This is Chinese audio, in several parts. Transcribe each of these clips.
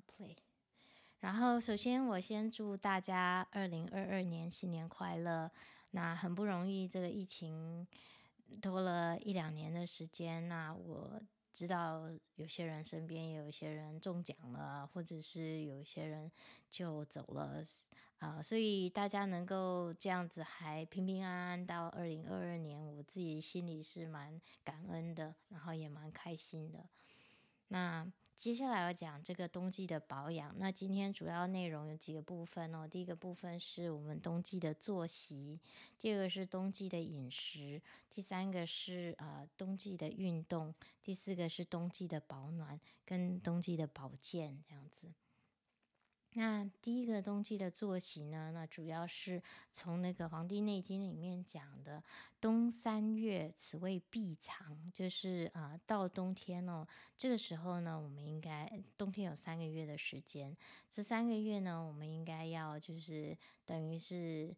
play。然后，首先我先祝大家二零二二年新年快乐。那很不容易，这个疫情拖了一两年的时间。那我知道有些人身边也有一些人中奖了，或者是有一些人就走了啊、所以大家能够这样子还平平安安到二零二二年，我自己心里是蛮感恩的，然后也蛮开心的。那接下来要讲这个冬季的保养。那今天主要内容有几个部分哦。第一个部分是我们冬季的作息，第二个是冬季的饮食，第三个是呃冬季的运动，第四个是冬季的保暖跟冬季的保健这样子。那第一个冬季的作息呢，那主要是从那个《黄帝内经》里面讲的“冬三月，此谓闭藏”，就是啊、到冬天哦，这个时候呢，我们应该冬天有三个月的时间，这三个月呢，我们应该要就是等于是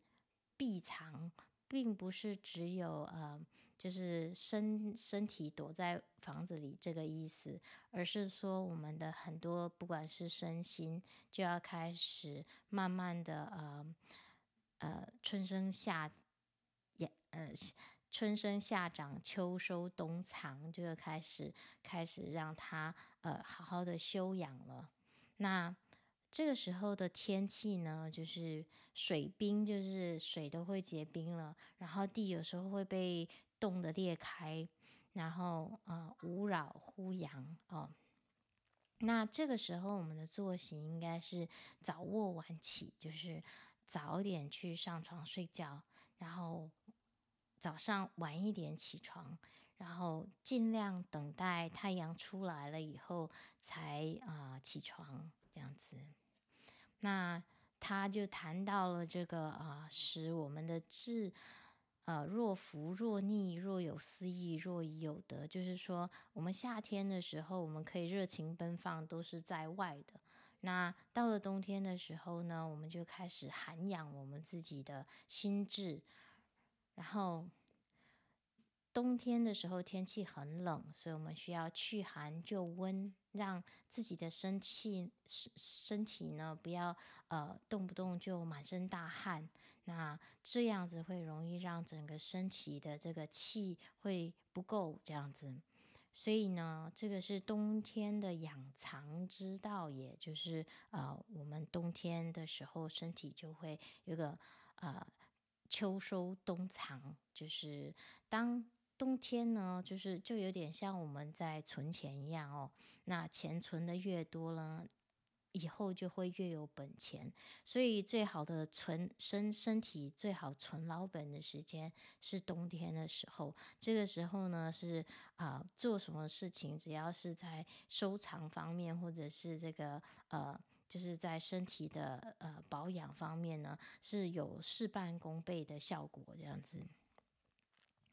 闭藏。并不是只有呃，就是身身体躲在房子里这个意思，而是说我们的很多不管是身心，就要开始慢慢的呃呃春生夏也呃春生夏长秋收冬藏，就要开始开始让它呃好好的休养了。那这个时候的天气呢，就是水冰，就是水都会结冰了，然后地有时候会被冻的裂开，然后呃无扰乎阳哦。那这个时候我们的作息应该是早卧晚起，就是早点去上床睡觉，然后早上晚一点起床，然后尽量等待太阳出来了以后才啊、起床，这样子。那他就谈到了这个啊，使我们的志，呃，若服若逆，若有思意，若已有德。就是说，我们夏天的时候，我们可以热情奔放，都是在外的。那到了冬天的时候呢，我们就开始涵养我们自己的心智，然后。冬天的时候天气很冷，所以我们需要去寒就温，让自己的身气身身体呢不要呃动不动就满身大汗，那这样子会容易让整个身体的这个气会不够这样子，所以呢，这个是冬天的养藏之道，也就是呃我们冬天的时候身体就会有个呃秋收冬藏，就是当。冬天呢，就是就有点像我们在存钱一样哦。那钱存的越多呢，以后就会越有本钱。所以最好的存身身体最好存老本的时间是冬天的时候。这个时候呢，是啊、做什么事情，只要是在收藏方面，或者是这个呃，就是在身体的呃保养方面呢，是有事半功倍的效果。这样子。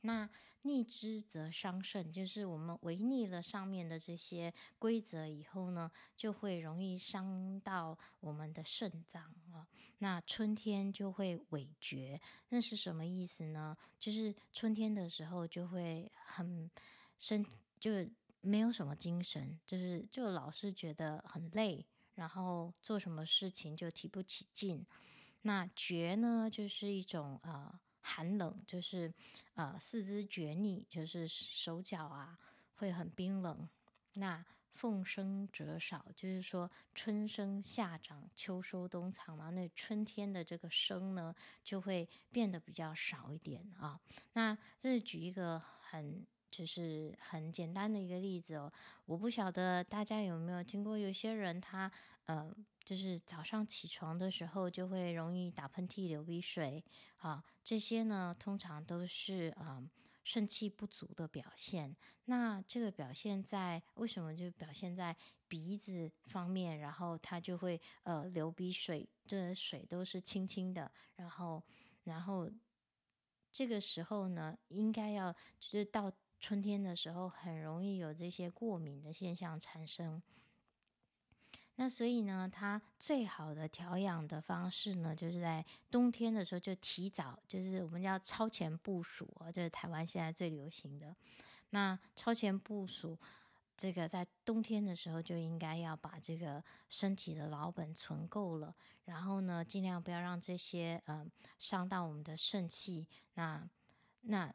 那逆之则伤肾，就是我们违逆了上面的这些规则以后呢，就会容易伤到我们的肾脏啊。那春天就会萎绝，那是什么意思呢？就是春天的时候就会很身，就是没有什么精神，就是就老是觉得很累，然后做什么事情就提不起劲。那绝呢，就是一种啊。呃寒冷就是，呃，四肢厥逆，就是手脚啊会很冰冷。那奉生者少，就是说春生夏长秋收冬藏嘛，那春天的这个生呢就会变得比较少一点啊。那这是举一个很就是很简单的一个例子哦。我不晓得大家有没有听过，有些人他呃。就是早上起床的时候就会容易打喷嚏、流鼻水啊，这些呢通常都是啊肾气不足的表现。那这个表现在为什么就表现在鼻子方面？然后它就会呃流鼻水，这水都是清清的。然后，然后这个时候呢，应该要就是到春天的时候，很容易有这些过敏的现象产生。那所以呢，它最好的调养的方式呢，就是在冬天的时候就提早，就是我们要超前部署啊，这是台湾现在最流行的。那超前部署这个在冬天的时候就应该要把这个身体的老本存够了，然后呢，尽量不要让这些嗯、伤到我们的肾气。那那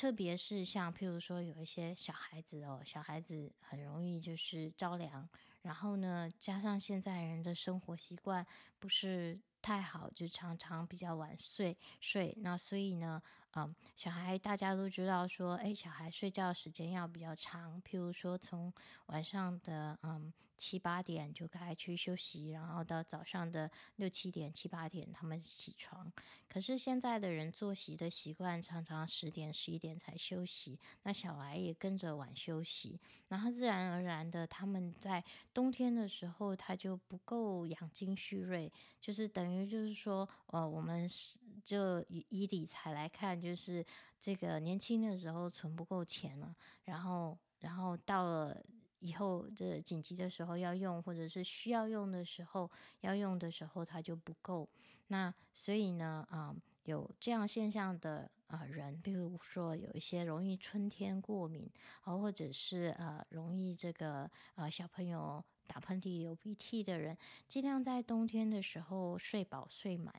特别是像譬如说有一些小孩子哦，小孩子很容易就是着凉，然后呢，加上现在人的生活习惯不是太好，就常常比较晚睡睡，那所以呢。嗯，小孩大家都知道说，哎，小孩睡觉时间要比较长，譬如说从晚上的嗯七八点就该去休息，然后到早上的六七点七八点他们起床。可是现在的人作息的习惯常常十点十一点才休息，那小孩也跟着晚休息，然后自然而然的他们在冬天的时候他就不够养精蓄锐，就是等于就是说，呃，我们是。就以理财来看，就是这个年轻的时候存不够钱了，然后然后到了以后这紧急的时候要用，或者是需要用的时候要用的时候，它就不够。那所以呢，啊、有这样现象的啊、人，比如说有一些容易春天过敏，啊，或者是呃容易这个啊、小朋友打喷嚏、流鼻涕的人，尽量在冬天的时候睡饱睡满，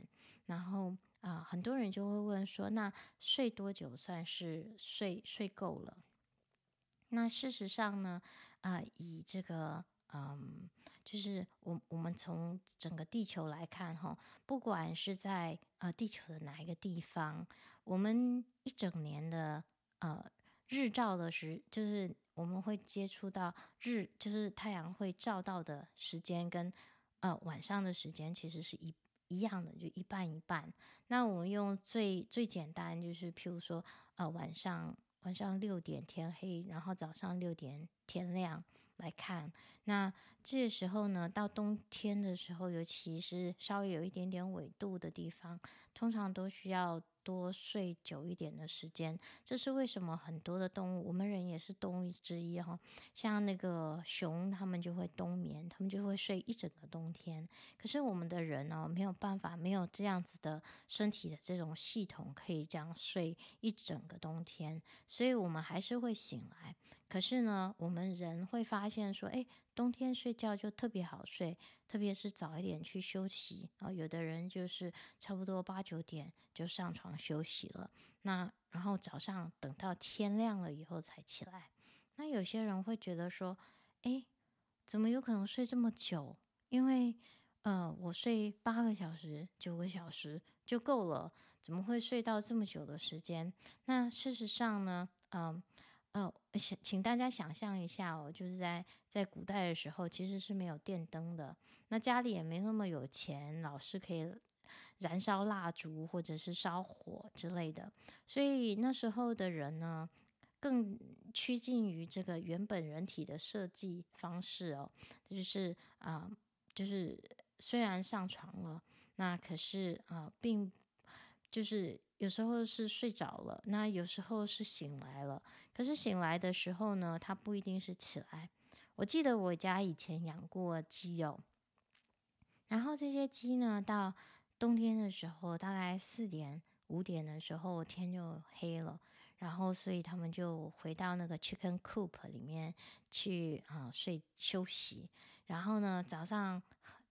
然后。啊、很多人就会问说，那睡多久算是睡睡够了？那事实上呢，啊、以这个，嗯，就是我我们从整个地球来看，哈，不管是在呃地球的哪一个地方，我们一整年的呃日照的时，就是我们会接触到日，就是太阳会照到的时间跟呃晚上的时间，其实是一。一样的，就一半一半。那我们用最最简单，就是譬如说，呃，晚上晚上六点天黑，然后早上六点天亮来看。那这时候呢，到冬天的时候，尤其是稍微有一点点纬度的地方，通常都需要。多睡久一点的时间，这是为什么？很多的动物，我们人也是动物之一哈。像那个熊，他们就会冬眠，他们就会睡一整个冬天。可是我们的人呢，没有办法，没有这样子的身体的这种系统，可以这样睡一整个冬天，所以我们还是会醒来。可是呢，我们人会发现说，诶，冬天睡觉就特别好睡，特别是早一点去休息。然后有的人就是差不多八九点就上床休息了，那然后早上等到天亮了以后才起来。那有些人会觉得说，诶，怎么有可能睡这么久？因为呃，我睡八个小时、九个小时就够了，怎么会睡到这么久的时间？那事实上呢，嗯、哦，想请大家想象一下哦，就是在在古代的时候，其实是没有电灯的，那家里也没那么有钱，老是可以燃烧蜡烛或者是烧火之类的，所以那时候的人呢，更趋近于这个原本人体的设计方式哦，就是啊、就是虽然上床了，那可是啊、并就是有时候是睡着了，那有时候是醒来了。可是醒来的时候呢，它不一定是起来。我记得我家以前养过鸡哦，然后这些鸡呢，到冬天的时候，大概四点五点的时候天就黑了，然后所以他们就回到那个 chicken coop 里面去啊、睡休息。然后呢，早上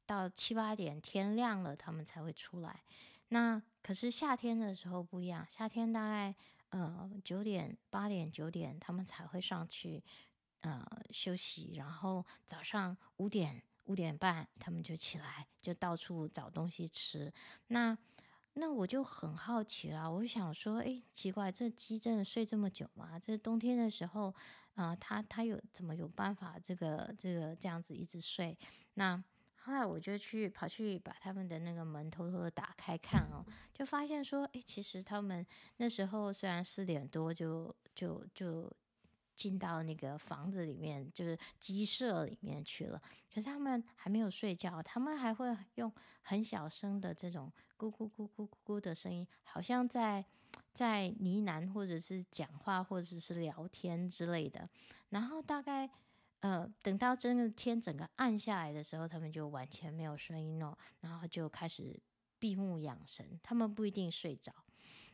到七八点天亮了，他们才会出来。那可是夏天的时候不一样，夏天大概。呃，九点、八点、九点，他们才会上去呃休息，然后早上五点、五点半，他们就起来，就到处找东西吃。那那我就很好奇了，我想说，哎，奇怪，这鸡真的睡这么久吗？这冬天的时候，啊、呃，它它有怎么有办法这个这个这样子一直睡？那。后来我就去跑去把他们的那个门偷偷的打开看哦，就发现说，哎，其实他们那时候虽然四点多就就就进到那个房子里面，就是鸡舍里面去了，可是他们还没有睡觉，他们还会用很小声的这种咕咕咕咕咕咕的声音，好像在在呢喃或者是讲话或者是聊天之类的，然后大概。呃，等到真的天整个暗下来的时候，他们就完全没有声音了，然后就开始闭目养神。他们不一定睡着。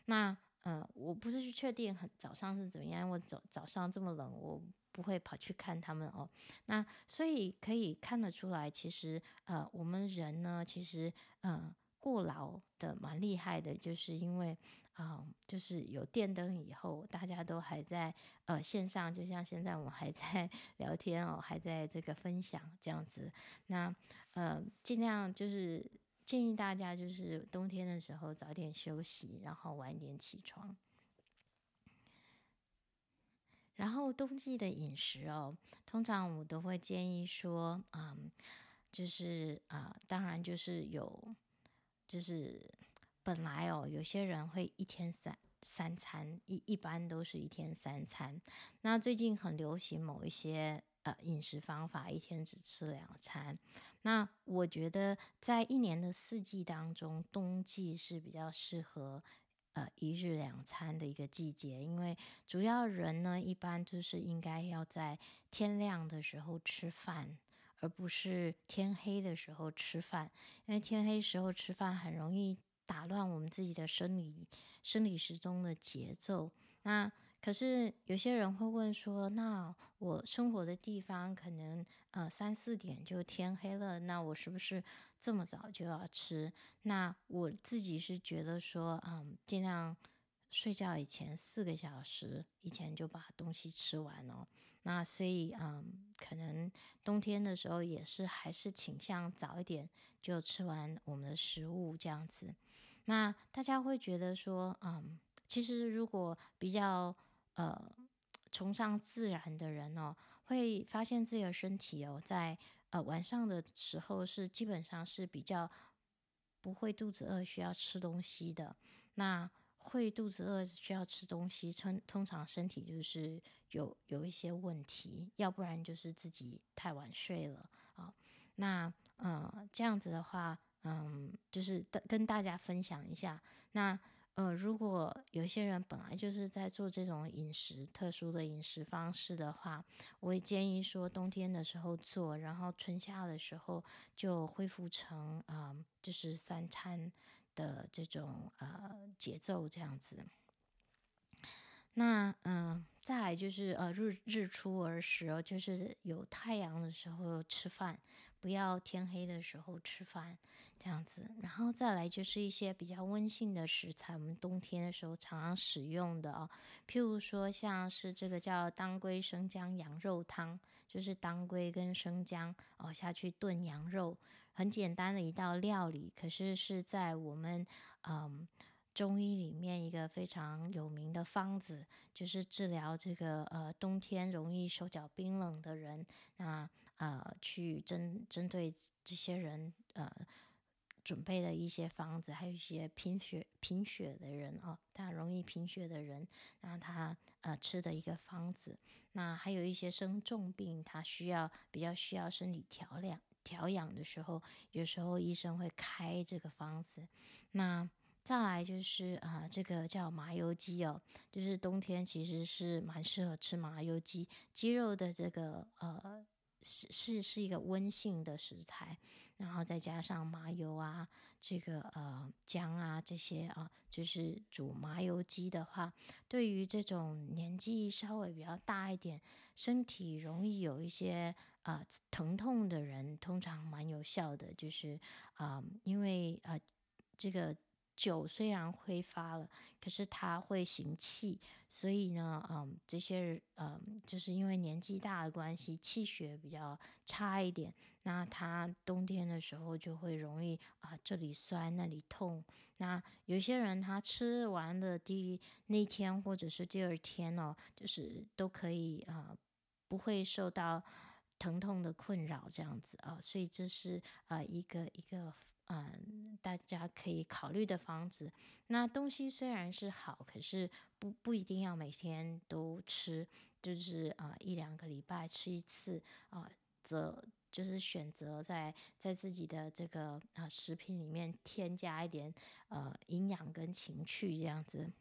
那呃，我不是去确定很早上是怎么样，因为早早上这么冷，我不会跑去看他们哦。那所以可以看得出来，其实呃，我们人呢，其实呃，过劳的蛮厉害的，就是因为啊、就是有电灯以后，大家都还在呃线上，就像现在我们还在 聊天哦，还在这个分享这样子。那呃，尽量就是建议大家，就是冬天的时候早点休息，然后晚点起床。然后冬季的饮食哦，通常我都会建议说，嗯，就是啊、当然就是有，就是本来哦，有些人会一天三三餐，一一般都是一天三餐。那最近很流行某一些呃饮食方法，一天只吃两餐。那我觉得在一年的四季当中，冬季是比较适合。呃，一日两餐的一个季节，因为主要人呢，一般就是应该要在天亮的时候吃饭，而不是天黑的时候吃饭，因为天黑时候吃饭很容易打乱我们自己的生理生理时钟的节奏。那可是有些人会问说，那我生活的地方可能呃三四点就天黑了，那我是不是这么早就要吃？那我自己是觉得说，嗯，尽量睡觉以前四个小时以前就把东西吃完哦。那所以嗯，可能冬天的时候也是还是倾向早一点就吃完我们的食物这样子。那大家会觉得说，嗯，其实如果比较呃，崇尚自然的人哦，会发现自己的身体哦，在呃晚上的时候是基本上是比较不会肚子饿，需要吃东西的。那会肚子饿需要吃东西，通通常身体就是有有一些问题，要不然就是自己太晚睡了啊。那呃这样子的话，嗯，就是跟大家分享一下那。呃，如果有些人本来就是在做这种饮食特殊的饮食方式的话，我也建议说冬天的时候做，然后春夏的时候就恢复成啊、就是三餐的这种呃节奏这样子。那嗯、再来就是呃日日出而食哦，就是有太阳的时候吃饭。不要天黑的时候吃饭，这样子，然后再来就是一些比较温性的食材，我们冬天的时候常常使用的哦，譬如说像是这个叫当归生姜羊肉汤，就是当归跟生姜哦下去炖羊肉，很简单的一道料理，可是是在我们嗯中医里面一个非常有名的方子，就是治疗这个呃冬天容易手脚冰冷的人啊。呃，去针针对这些人呃准备的一些方子，还有一些贫血贫血的人哦，他容易贫血的人，让他呃吃的一个方子。那还有一些生重病，他需要比较需要身体调养调养的时候，有时候医生会开这个方子。那再来就是啊、这个叫麻油鸡哦，就是冬天其实是蛮适合吃麻油鸡，鸡肉的这个呃。是是是一个温性的食材，然后再加上麻油啊，这个呃姜啊这些啊，就是煮麻油鸡的话，对于这种年纪稍微比较大一点，身体容易有一些啊、疼痛的人，通常蛮有效的，就是啊、因为啊、这个。酒虽然挥发了，可是它会行气，所以呢，嗯，这些嗯，就是因为年纪大的关系，气血比较差一点，那他冬天的时候就会容易啊，这里酸那里痛。那有些人他吃完的第那天或者是第二天哦，就是都可以啊，不会受到疼痛的困扰这样子啊，所以这是啊一个一个。嗯，大家可以考虑的方子。那东西虽然是好，可是不不一定要每天都吃，就是啊、一两个礼拜吃一次啊，则就是选择在在自己的这个啊、食品里面添加一点呃营养跟情趣这样子。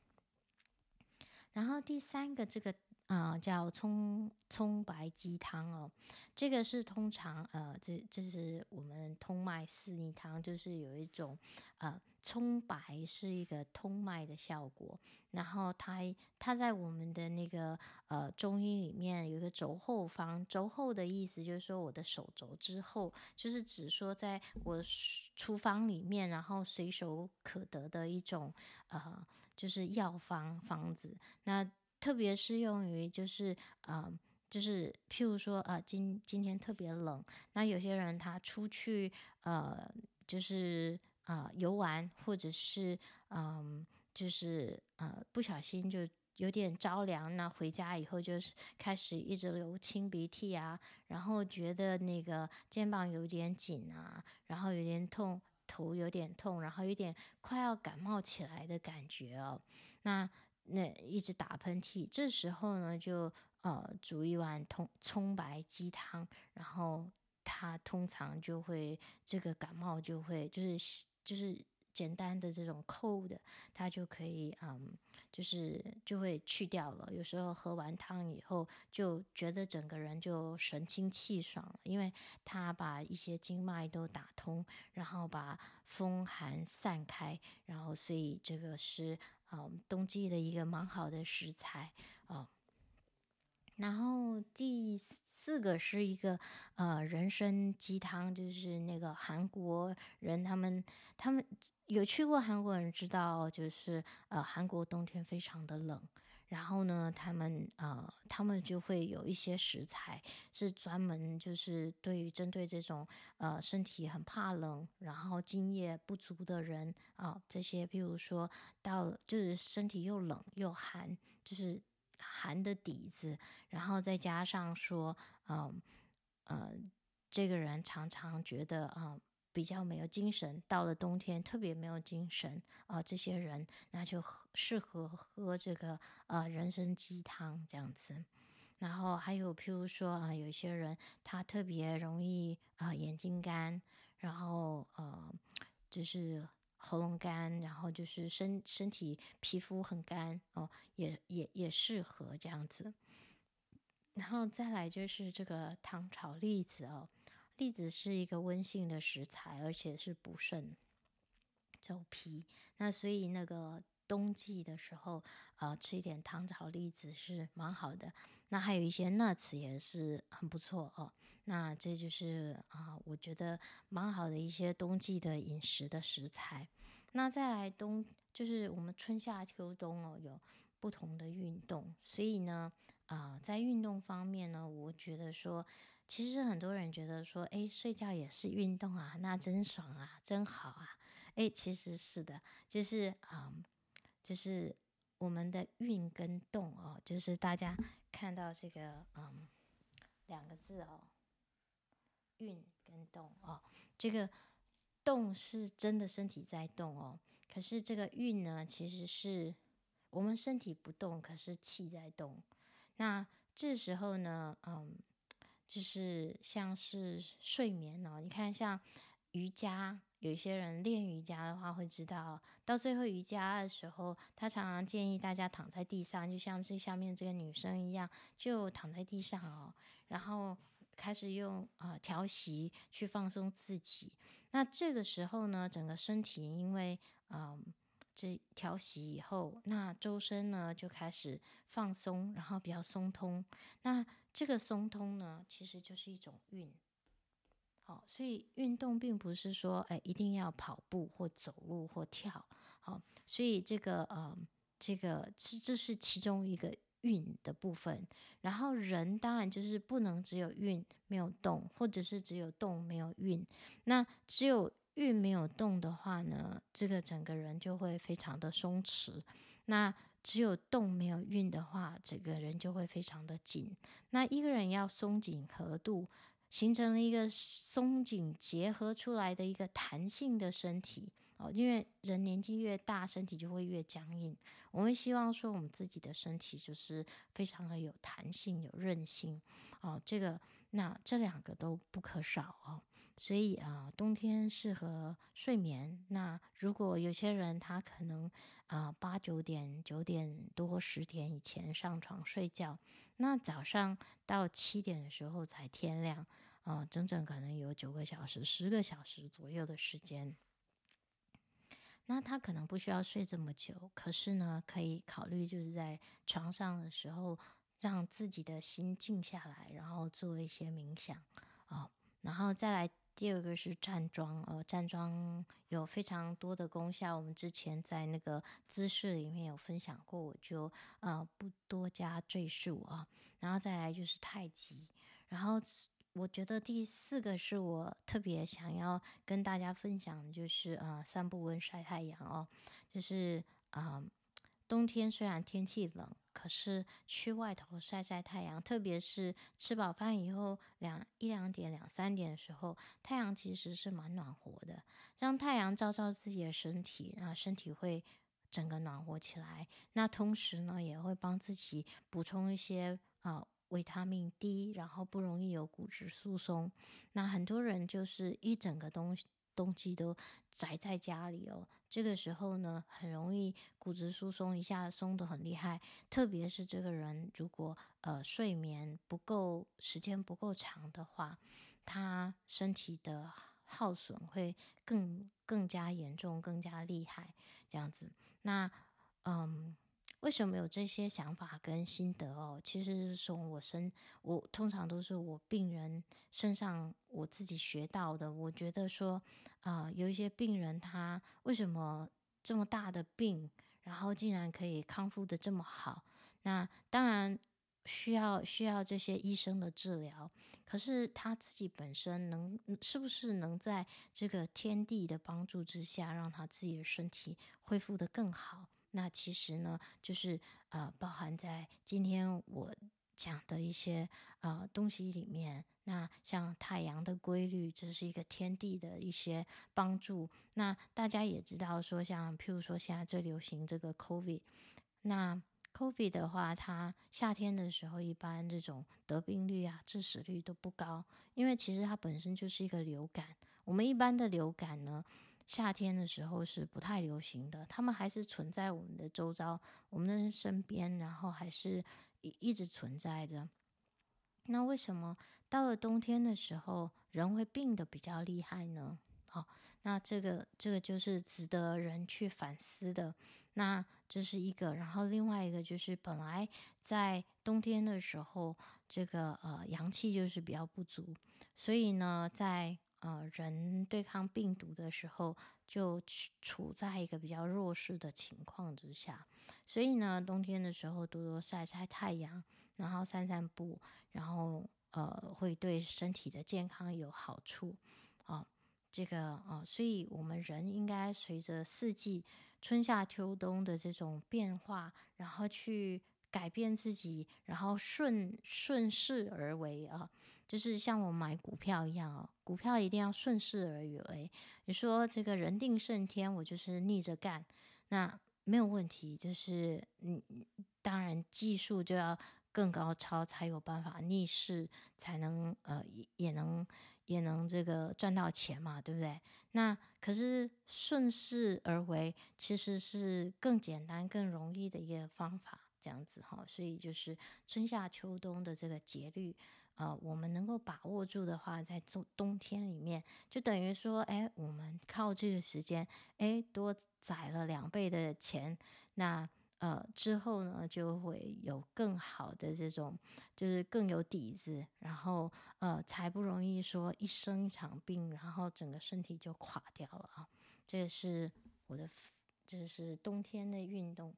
然后第三个这个啊、叫葱葱白鸡汤哦。这个是通常呃，这这是我们通脉四逆汤，就是有一种呃。葱白是一个通脉的效果，然后它它在我们的那个呃中医里面有一个肘后方，肘后的意思就是说我的手肘之后，就是指说在我厨房里面，然后随手可得的一种呃就是药方方子，那特别适用于就是呃就是譬如说啊、今今天特别冷，那有些人他出去呃就是。啊、游玩或者是嗯，就是呃，不小心就有点着凉，那回家以后就是开始一直流清鼻涕啊，然后觉得那个肩膀有点紧啊，然后有点痛，头有点痛，然后有点快要感冒起来的感觉哦。那那一直打喷嚏，这时候呢，就呃煮一碗通葱白鸡汤，然后他通常就会这个感冒就会就是。就是简单的这种 cold，它就可以嗯，就是就会去掉了。有时候喝完汤以后，就觉得整个人就神清气爽了，因为它把一些经脉都打通，然后把风寒散开，然后所以这个是嗯冬季的一个蛮好的食材哦。然后第四个是一个呃人参鸡汤，就是那个韩国人他们他们有去过韩国人知道，就是呃韩国冬天非常的冷，然后呢他们呃他们就会有一些食材是专门就是对于针对这种呃身体很怕冷，然后津液不足的人啊、这些，比如说到就是身体又冷又寒，就是。寒的底子，然后再加上说，嗯呃，这个人常常觉得啊、比较没有精神，到了冬天特别没有精神啊、这些人那就适合喝这个呃人参鸡汤这样子。然后还有譬如说啊、呃，有些人他特别容易啊、眼睛干，然后呃就是。喉咙干，然后就是身身体皮肤很干哦，也也也适合这样子。然后再来就是这个糖炒栗子哦，栗子是一个温性的食材，而且是补肾走脾。那所以那个冬季的时候啊、吃一点糖炒栗子是蛮好的。那还有一些 nuts 也是很不错哦。那这就是啊，我觉得蛮好的一些冬季的饮食的食材。那再来冬，就是我们春夏秋冬哦，有不同的运动，所以呢，啊、在运动方面呢，我觉得说，其实很多人觉得说，哎，睡觉也是运动啊，那真爽啊，真好啊，哎，其实是的，就是啊、呃，就是我们的运跟动哦，就是大家看到这个嗯两个字哦。运跟动哦，这个动是真的身体在动哦，可是这个运呢，其实是我们身体不动，可是气在动。那这时候呢，嗯，就是像是睡眠哦，你看像瑜伽，有一些人练瑜伽的话会知道，到最后瑜伽的时候，他常常建议大家躺在地上，就像这下面这个女生一样，就躺在地上哦，然后。开始用啊、调息去放松自己，那这个时候呢，整个身体因为嗯、这调息以后，那周身呢就开始放松，然后比较松通。那这个松通呢，其实就是一种运。好，所以运动并不是说哎一定要跑步或走路或跳。好，所以这个呃这个是这是其中一个。运的部分，然后人当然就是不能只有运没有动，或者是只有动没有运。那只有运没有动的话呢，这个整个人就会非常的松弛。那只有动没有运的话，整个人就会非常的紧。那一个人要松紧合度，形成了一个松紧结合出来的一个弹性的身体。哦，因为人年纪越大，身体就会越僵硬。我们希望说，我们自己的身体就是非常的有弹性、有韧性。哦，这个那这两个都不可少哦。所以啊，冬天适合睡眠。那如果有些人他可能啊八九点、九点多、十点以前上床睡觉，那早上到七点的时候才天亮啊，整整可能有九个小时、十个小时左右的时间。那他可能不需要睡这么久，可是呢，可以考虑就是在床上的时候，让自己的心静下来，然后做一些冥想啊，然后再来第二个是站桩哦，站桩有非常多的功效，我们之前在那个姿势里面有分享过，我就呃不多加赘述啊，然后再来就是太极，然后。我觉得第四个是我特别想要跟大家分享，就是呃散步跟晒太阳哦，就是啊、呃、冬天虽然天气冷，可是去外头晒晒太阳，特别是吃饱饭以后两一两点两三点的时候，太阳其实是蛮暖和的，让太阳照照自己的身体，然后身体会整个暖和起来。那同时呢，也会帮自己补充一些啊。维他命 D，然后不容易有骨质疏松。那很多人就是一整个冬冬季都宅在家里哦，这个时候呢，很容易骨质疏松，一下松得很厉害。特别是这个人如果呃睡眠不够，时间不够长的话，他身体的耗损会更更加严重，更加厉害。这样子，那嗯。为什么有这些想法跟心得哦？其实是从我身，我通常都是我病人身上我自己学到的。我觉得说，啊、有一些病人他为什么这么大的病，然后竟然可以康复的这么好？那当然需要需要这些医生的治疗，可是他自己本身能是不是能在这个天地的帮助之下，让他自己的身体恢复得更好？那其实呢，就是呃，包含在今天我讲的一些呃东西里面。那像太阳的规律，这是一个天地的一些帮助。那大家也知道说，像譬如说现在最流行这个 COVID，那 COVID 的话，它夏天的时候一般这种得病率啊、致死率都不高，因为其实它本身就是一个流感。我们一般的流感呢，夏天的时候是不太流行的，他们还是存在我们的周遭，我们的身边，然后还是一一直存在着。那为什么到了冬天的时候，人会病得比较厉害呢？好，那这个这个就是值得人去反思的。那这是一个，然后另外一个就是本来在冬天的时候，这个呃阳气就是比较不足，所以呢，在呃，人对抗病毒的时候，就处在一个比较弱势的情况之下，所以呢，冬天的时候多多晒晒太阳，然后散散步，然后呃，会对身体的健康有好处啊。这个啊，所以我们人应该随着四季春夏秋冬的这种变化，然后去改变自己，然后顺顺势而为啊。就是像我买股票一样哦，股票一定要顺势而为。你说这个人定胜天，我就是逆着干，那没有问题。就是嗯，当然技术就要更高超，才有办法逆势，才能呃也也能也能这个赚到钱嘛，对不对？那可是顺势而为，其实是更简单、更容易的一个方法，这样子哈。所以就是春夏秋冬的这个节律。呃，我们能够把握住的话，在冬冬天里面，就等于说，哎，我们靠这个时间，哎，多攒了两倍的钱，那呃之后呢，就会有更好的这种，就是更有底子，然后呃才不容易说一生一场病，然后整个身体就垮掉了啊。这是我的，这是冬天的运动。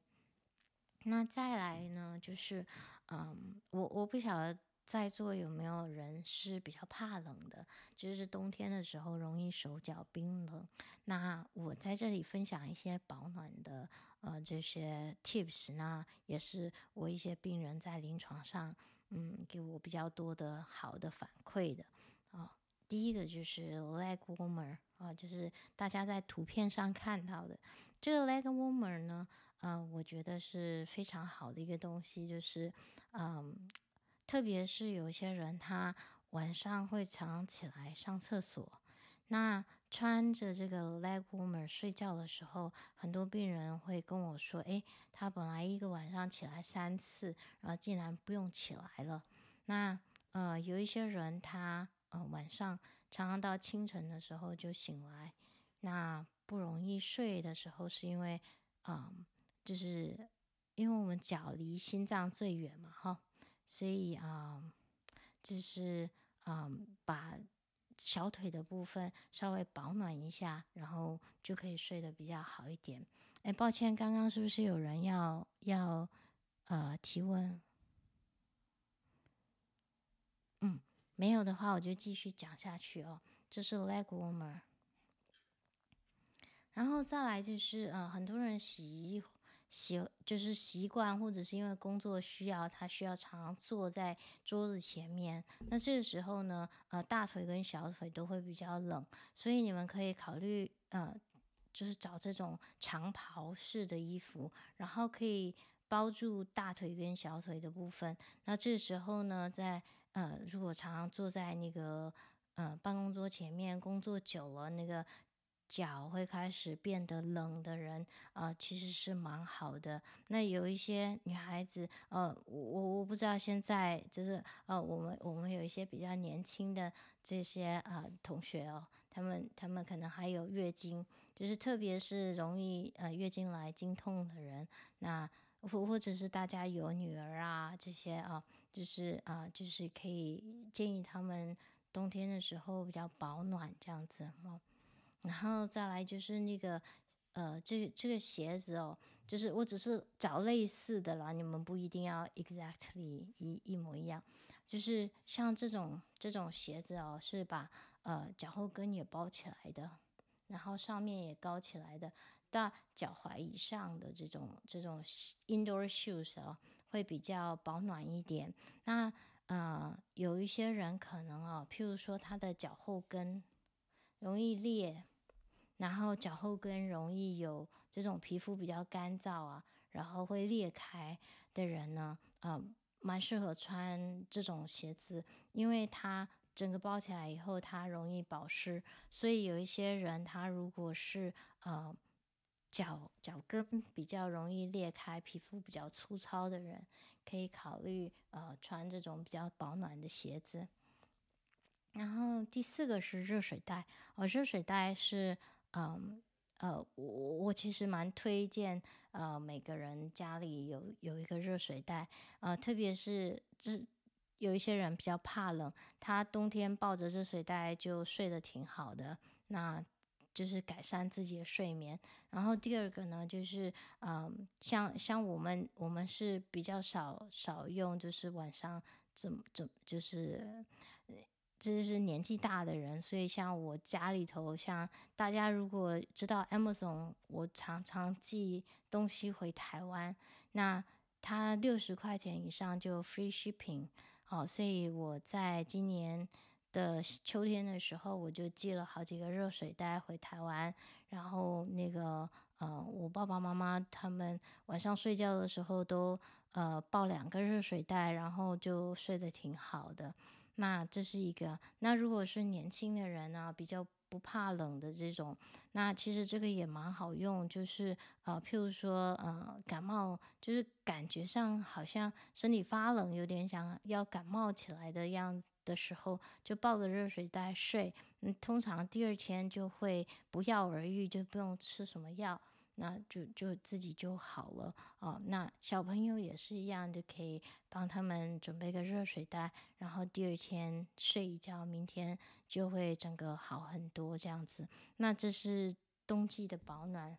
那再来呢，就是嗯，我我不晓得。在座有没有人是比较怕冷的？就是冬天的时候容易手脚冰冷。那我在这里分享一些保暖的呃这些 tips，那也是我一些病人在临床上嗯给我比较多的好的反馈的啊、第一个就是 leg warmer 啊、就是大家在图片上看到的这个 leg warmer 呢，呃，我觉得是非常好的一个东西，就是嗯。特别是有些人，他晚上会常起来上厕所，那穿着这个 leg warmer 睡觉的时候，很多病人会跟我说：“诶，他本来一个晚上起来三次，然后竟然不用起来了。”那呃，有一些人他呃晚上常常到清晨的时候就醒来，那不容易睡的时候，是因为啊、就是因为我们脚离心脏最远嘛，哈，所以啊、就是啊、把。小腿的部分稍微保暖一下，然后就可以睡得比较好一点。哎，抱歉，刚刚是不是有人要要呃提问？嗯，没有的话，我就继续讲下去哦。这是 leg warmer，然后再来就是呃，很多人洗衣服。习就是习惯，或者是因为工作需要，他需要常常坐在桌子前面。那这个时候呢，呃，大腿跟小腿都会比较冷，所以你们可以考虑，呃，就是找这种长袍式的衣服，然后可以包住大腿跟小腿的部分。那这时候呢，在呃，如果常常坐在那个呃办公桌前面工作久了，那个。脚会开始变得冷的人，啊、其实是蛮好的。那有一些女孩子，呃，我我不知道现在就是，呃，我们我们有一些比较年轻的这些啊、同学哦，他们他们可能还有月经，就是特别是容易呃月经来经痛的人，那或或者是大家有女儿啊这些啊，就是啊就是可以建议他们冬天的时候比较保暖这样子哦。然后再来就是那个，呃，这这个鞋子哦，就是我只是找类似的啦，你们不一定要 exactly 一一模一样。就是像这种这种鞋子哦，是把呃脚后跟也包起来的，然后上面也高起来的，到脚踝以上的这种这种 indoor shoes 哦，会比较保暖一点。那呃，有一些人可能哦，譬如说他的脚后跟。容易裂，然后脚后跟容易有这种皮肤比较干燥啊，然后会裂开的人呢，啊、呃，蛮适合穿这种鞋子，因为它整个包起来以后，它容易保湿。所以有一些人，他如果是呃脚脚跟比较容易裂开、皮肤比较粗糙的人，可以考虑呃穿这种比较保暖的鞋子。然后第四个是热水袋哦，热水袋是嗯呃，我我其实蛮推荐呃每个人家里有有一个热水袋呃，特别是这有一些人比较怕冷，他冬天抱着热水袋就睡得挺好的，那就是改善自己的睡眠。然后第二个呢，就是嗯像像我们我们是比较少少用，就是晚上怎怎就是。这是年纪大的人，所以像我家里头，像大家如果知道 Amazon，我常常寄东西回台湾，那它六十块钱以上就 free shipping，好，所以我在今年的秋天的时候，我就寄了好几个热水袋回台湾，然后那个呃，我爸爸妈妈他们晚上睡觉的时候都呃抱两个热水袋，然后就睡得挺好的。那这是一个。那如果是年轻的人呢，比较不怕冷的这种，那其实这个也蛮好用。就是呃，譬如说呃，感冒，就是感觉上好像身体发冷，有点想要感冒起来的样子的时候，就抱个热水袋睡。嗯，通常第二天就会不药而愈，就不用吃什么药。那就就自己就好了哦。那小朋友也是一样，就可以帮他们准备个热水袋，然后第二天睡一觉，明天就会整个好很多这样子。那这是冬季的保暖。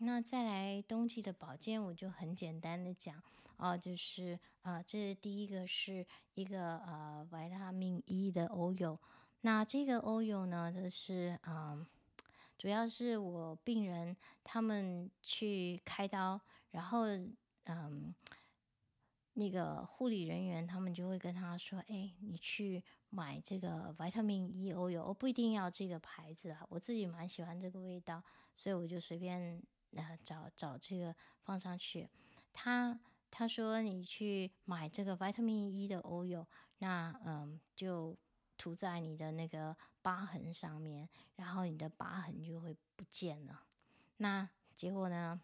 那再来冬季的保健，我就很简单的讲哦，就是啊，这第一个是一个呃维他命 E 的 oil。那这个 oil 呢，它是嗯。主要是我病人他们去开刀，然后嗯，那个护理人员他们就会跟他说：“哎，你去买这个维他命 E oil，我不一定要这个牌子啊，我自己蛮喜欢这个味道，所以我就随便呃找找这个放上去。他他说你去买这个维他命 E 的 oil，那嗯就涂在你的那个疤痕上面，然后你的疤痕就会不见了。那结果呢？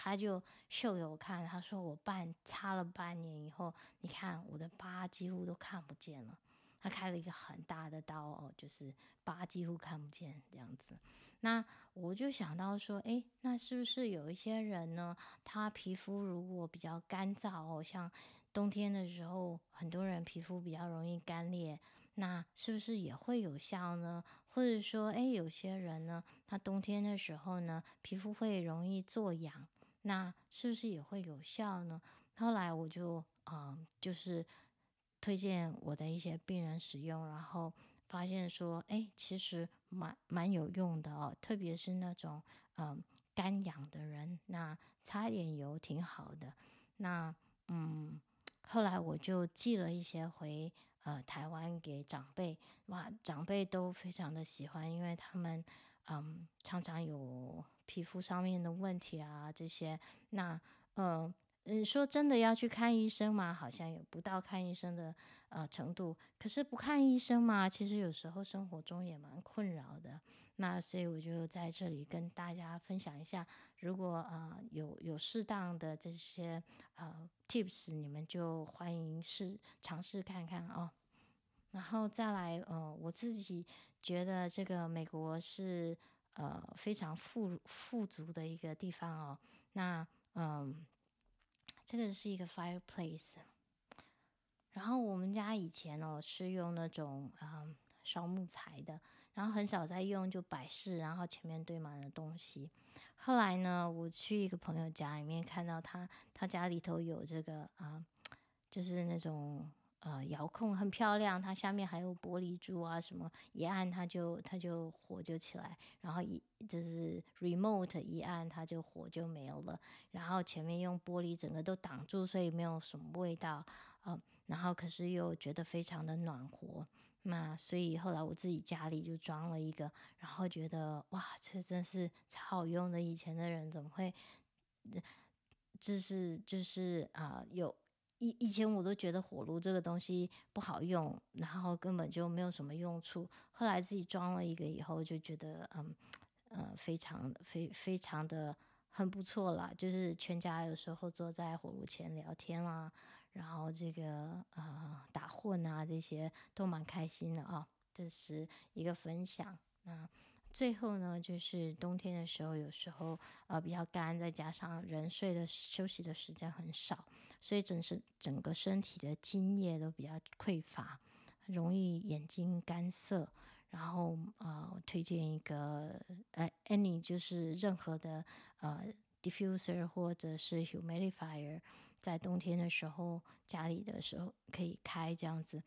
他就秀给我看，他说我半擦了半年以后，你看我的疤几乎都看不见了。他开了一个很大的刀哦，就是疤几乎看不见这样子。那我就想到说，诶，那是不是有一些人呢？他皮肤如果比较干燥哦，像冬天的时候，很多人皮肤比较容易干裂，那是不是也会有效呢？或者说，诶，有些人呢，他冬天的时候呢，皮肤会容易作痒。那是不是也会有效呢？后来我就嗯、就是推荐我的一些病人使用，然后发现说，哎，其实蛮蛮有用的哦，特别是那种嗯、干痒的人，那擦点油挺好的。那嗯，后来我就寄了一些回呃台湾给长辈，哇，长辈都非常的喜欢，因为他们嗯常常有。皮肤上面的问题啊，这些，那，嗯嗯，说真的要去看医生嘛，好像也不到看医生的呃程度。可是不看医生嘛，其实有时候生活中也蛮困扰的。那所以我就在这里跟大家分享一下，如果呃有有适当的这些呃 tips，你们就欢迎试尝试看看哦。然后再来，呃，我自己觉得这个美国是。呃，非常富富足的一个地方哦。那嗯，这个是一个 fireplace。然后我们家以前哦是用那种嗯烧木材的，然后很少在用，就摆饰，然后前面堆满了东西。后来呢，我去一个朋友家里面，看到他他家里头有这个啊，就是那种。呃，遥控很漂亮，它下面还有玻璃珠啊，什么一按它就它就火就起来，然后一就是 remote 一按它就火就没有了，然后前面用玻璃整个都挡住，所以没有什么味道啊、然后可是又觉得非常的暖和，那所以后来我自己家里就装了一个，然后觉得哇，这真是超好用的，以前的人怎么会，就是就是啊、有。以以前我都觉得火炉这个东西不好用，然后根本就没有什么用处。后来自己装了一个以后，就觉得嗯呃非常非非常的很不错啦。就是全家有时候坐在火炉前聊天啦，然后这个呃打混啊这些都蛮开心的啊。这是一个分享。那最后呢，就是冬天的时候，有时候呃比较干，再加上人睡的休息的时间很少。所以整是整个身体的津液都比较匮乏，容易眼睛干涩。然后呃，我推荐一个呃，any 就是任何的呃 diffuser 或者是 humidifier，在冬天的时候家里的时候可以开这样子，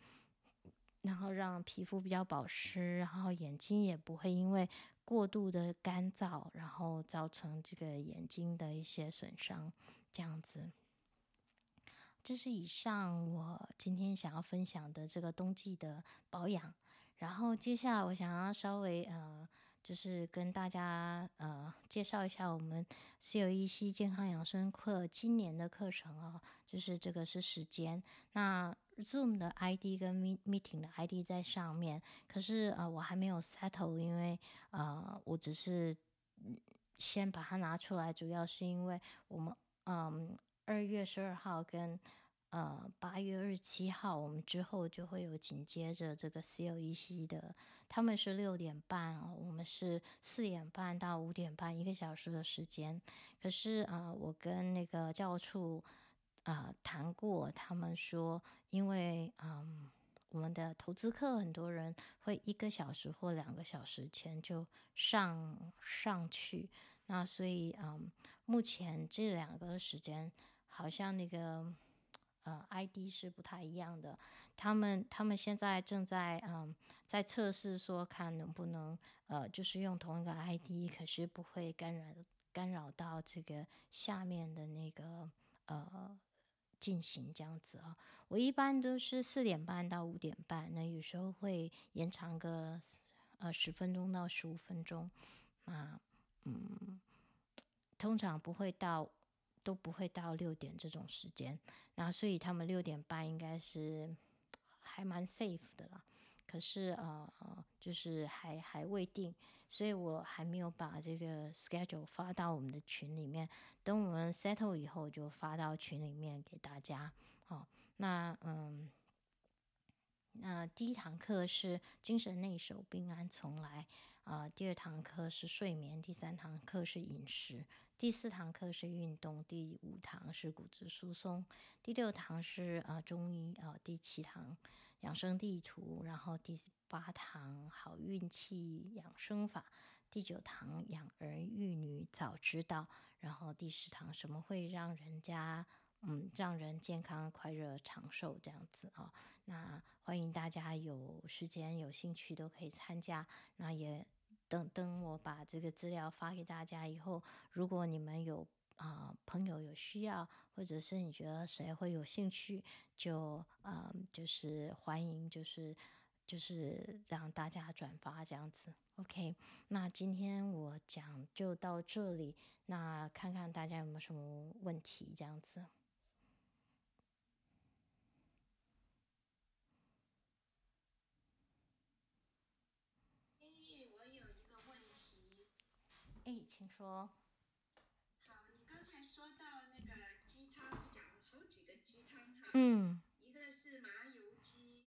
然后让皮肤比较保湿，然后眼睛也不会因为过度的干燥，然后造成这个眼睛的一些损伤这样子。这是以上我今天想要分享的这个冬季的保养，然后接下来我想要稍微呃，就是跟大家呃介绍一下我们 COEC 健康养生课今年的课程哦，就是这个是时间，那 Zoom 的 ID 跟 Meeting 的 ID 在上面，可是呃我还没有 settle，因为呃我只是先把它拿出来，主要是因为我们嗯。二月十二号跟呃八月二十七号，我们之后就会有紧接着这个 COEC 的，他们是六点半哦，我们是四点半到五点半，一个小时的时间。可是啊、我跟那个教务处啊、谈过，他们说，因为嗯、我们的投资课很多人会一个小时或两个小时前就上上去，那所以嗯、目前这两个时间。好像那个呃 ID 是不太一样的，他们他们现在正在嗯在测试，说看能不能呃就是用同一个 ID，可是不会干扰干扰到这个下面的那个呃进行这样子啊。我一般都是四点半到五点半，那有时候会延长个呃十分钟到十五分钟啊，嗯，通常不会到。都不会到六点这种时间，那所以他们六点半应该是还蛮 safe 的啦。可是呃，就是还还未定，所以我还没有把这个 schedule 发到我们的群里面。等我们 settle 以后，就发到群里面给大家。好，那嗯，那第一堂课是精神内守，病安从来。啊、第二堂课是睡眠，第三堂课是饮食，第四堂课是运动，第五堂是骨质疏松，第六堂是啊、呃、中医啊、第七堂养生地图，然后第八堂好运气养生法，第九堂养儿育女早知道，然后第十堂什么会让人家嗯让人健康快乐长寿这样子啊、那欢迎大家有时间有兴趣都可以参加，那也。等等，我把这个资料发给大家以后，如果你们有啊、朋友有需要，或者是你觉得谁会有兴趣，就啊、呃、就是欢迎，就是就是让大家转发这样子。OK，那今天我讲就到这里，那看看大家有没有什么问题这样子。哎，请说。好，你刚才说到那个鸡汤，你讲了好几个鸡汤哈。嗯。